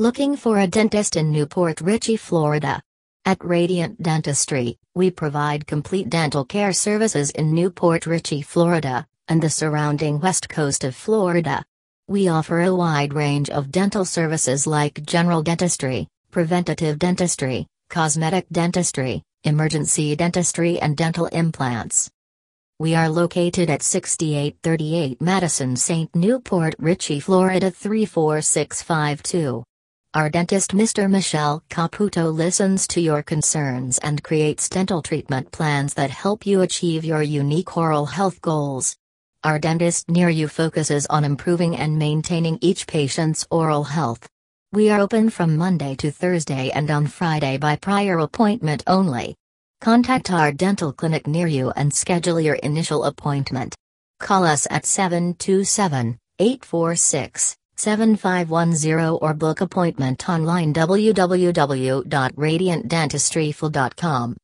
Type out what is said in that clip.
Looking for a dentist in New Port Richey, Florida? At Radiant Dentistry, we provide complete dental care services in New Port Richey, Florida, and the surrounding west coast of Florida. We offer a wide range of dental services like general dentistry, preventative dentistry, cosmetic dentistry, emergency dentistry, and dental implants. We are located at 6838 Madison St. New Port Richey, Florida 34652. Our dentist Mr. Michel Caputo listens to your concerns and creates dental treatment plans that help you achieve your unique oral health goals. Our dentist near you focuses on improving and maintaining each patient's oral health. We are open from Monday to Thursday and on Friday by prior appointment only. Contact our dental clinic near you and schedule your initial appointment. Call us at 727 846 7510 or book appointment online www.radiantdentistryful.com.